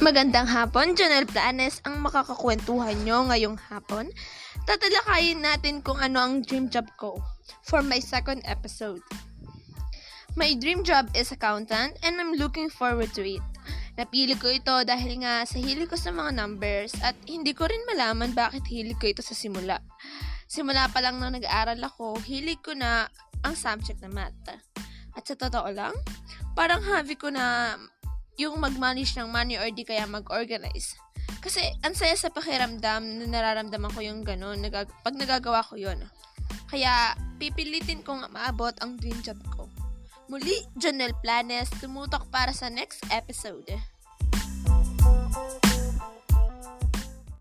Magandang hapon, Janelle Planes ang makakakwentuhan nyo ngayong hapon. Tatalakayin natin kung ano ang dream job ko for my second episode. My dream job is accountant and I'm looking forward to it. Napili ko ito dahil nga sa hilig ko sa mga numbers at hindi ko rin malaman bakit hilig ko ito sa simula. Simula pa lang nang nag-aaral ako, hilig ko na ang subject na math. At sa totoo lang, parang hobby ko na yung mag-manage ng money or di kaya mag-organize. Kasi, ang saya sa pakiramdam na nararamdaman ko yung ganun, nagag- pag nagagawa ko yun. Kaya, pipilitin kong maabot ang dream job ko. Muli, Janelle Planes, tumutok para sa next episode.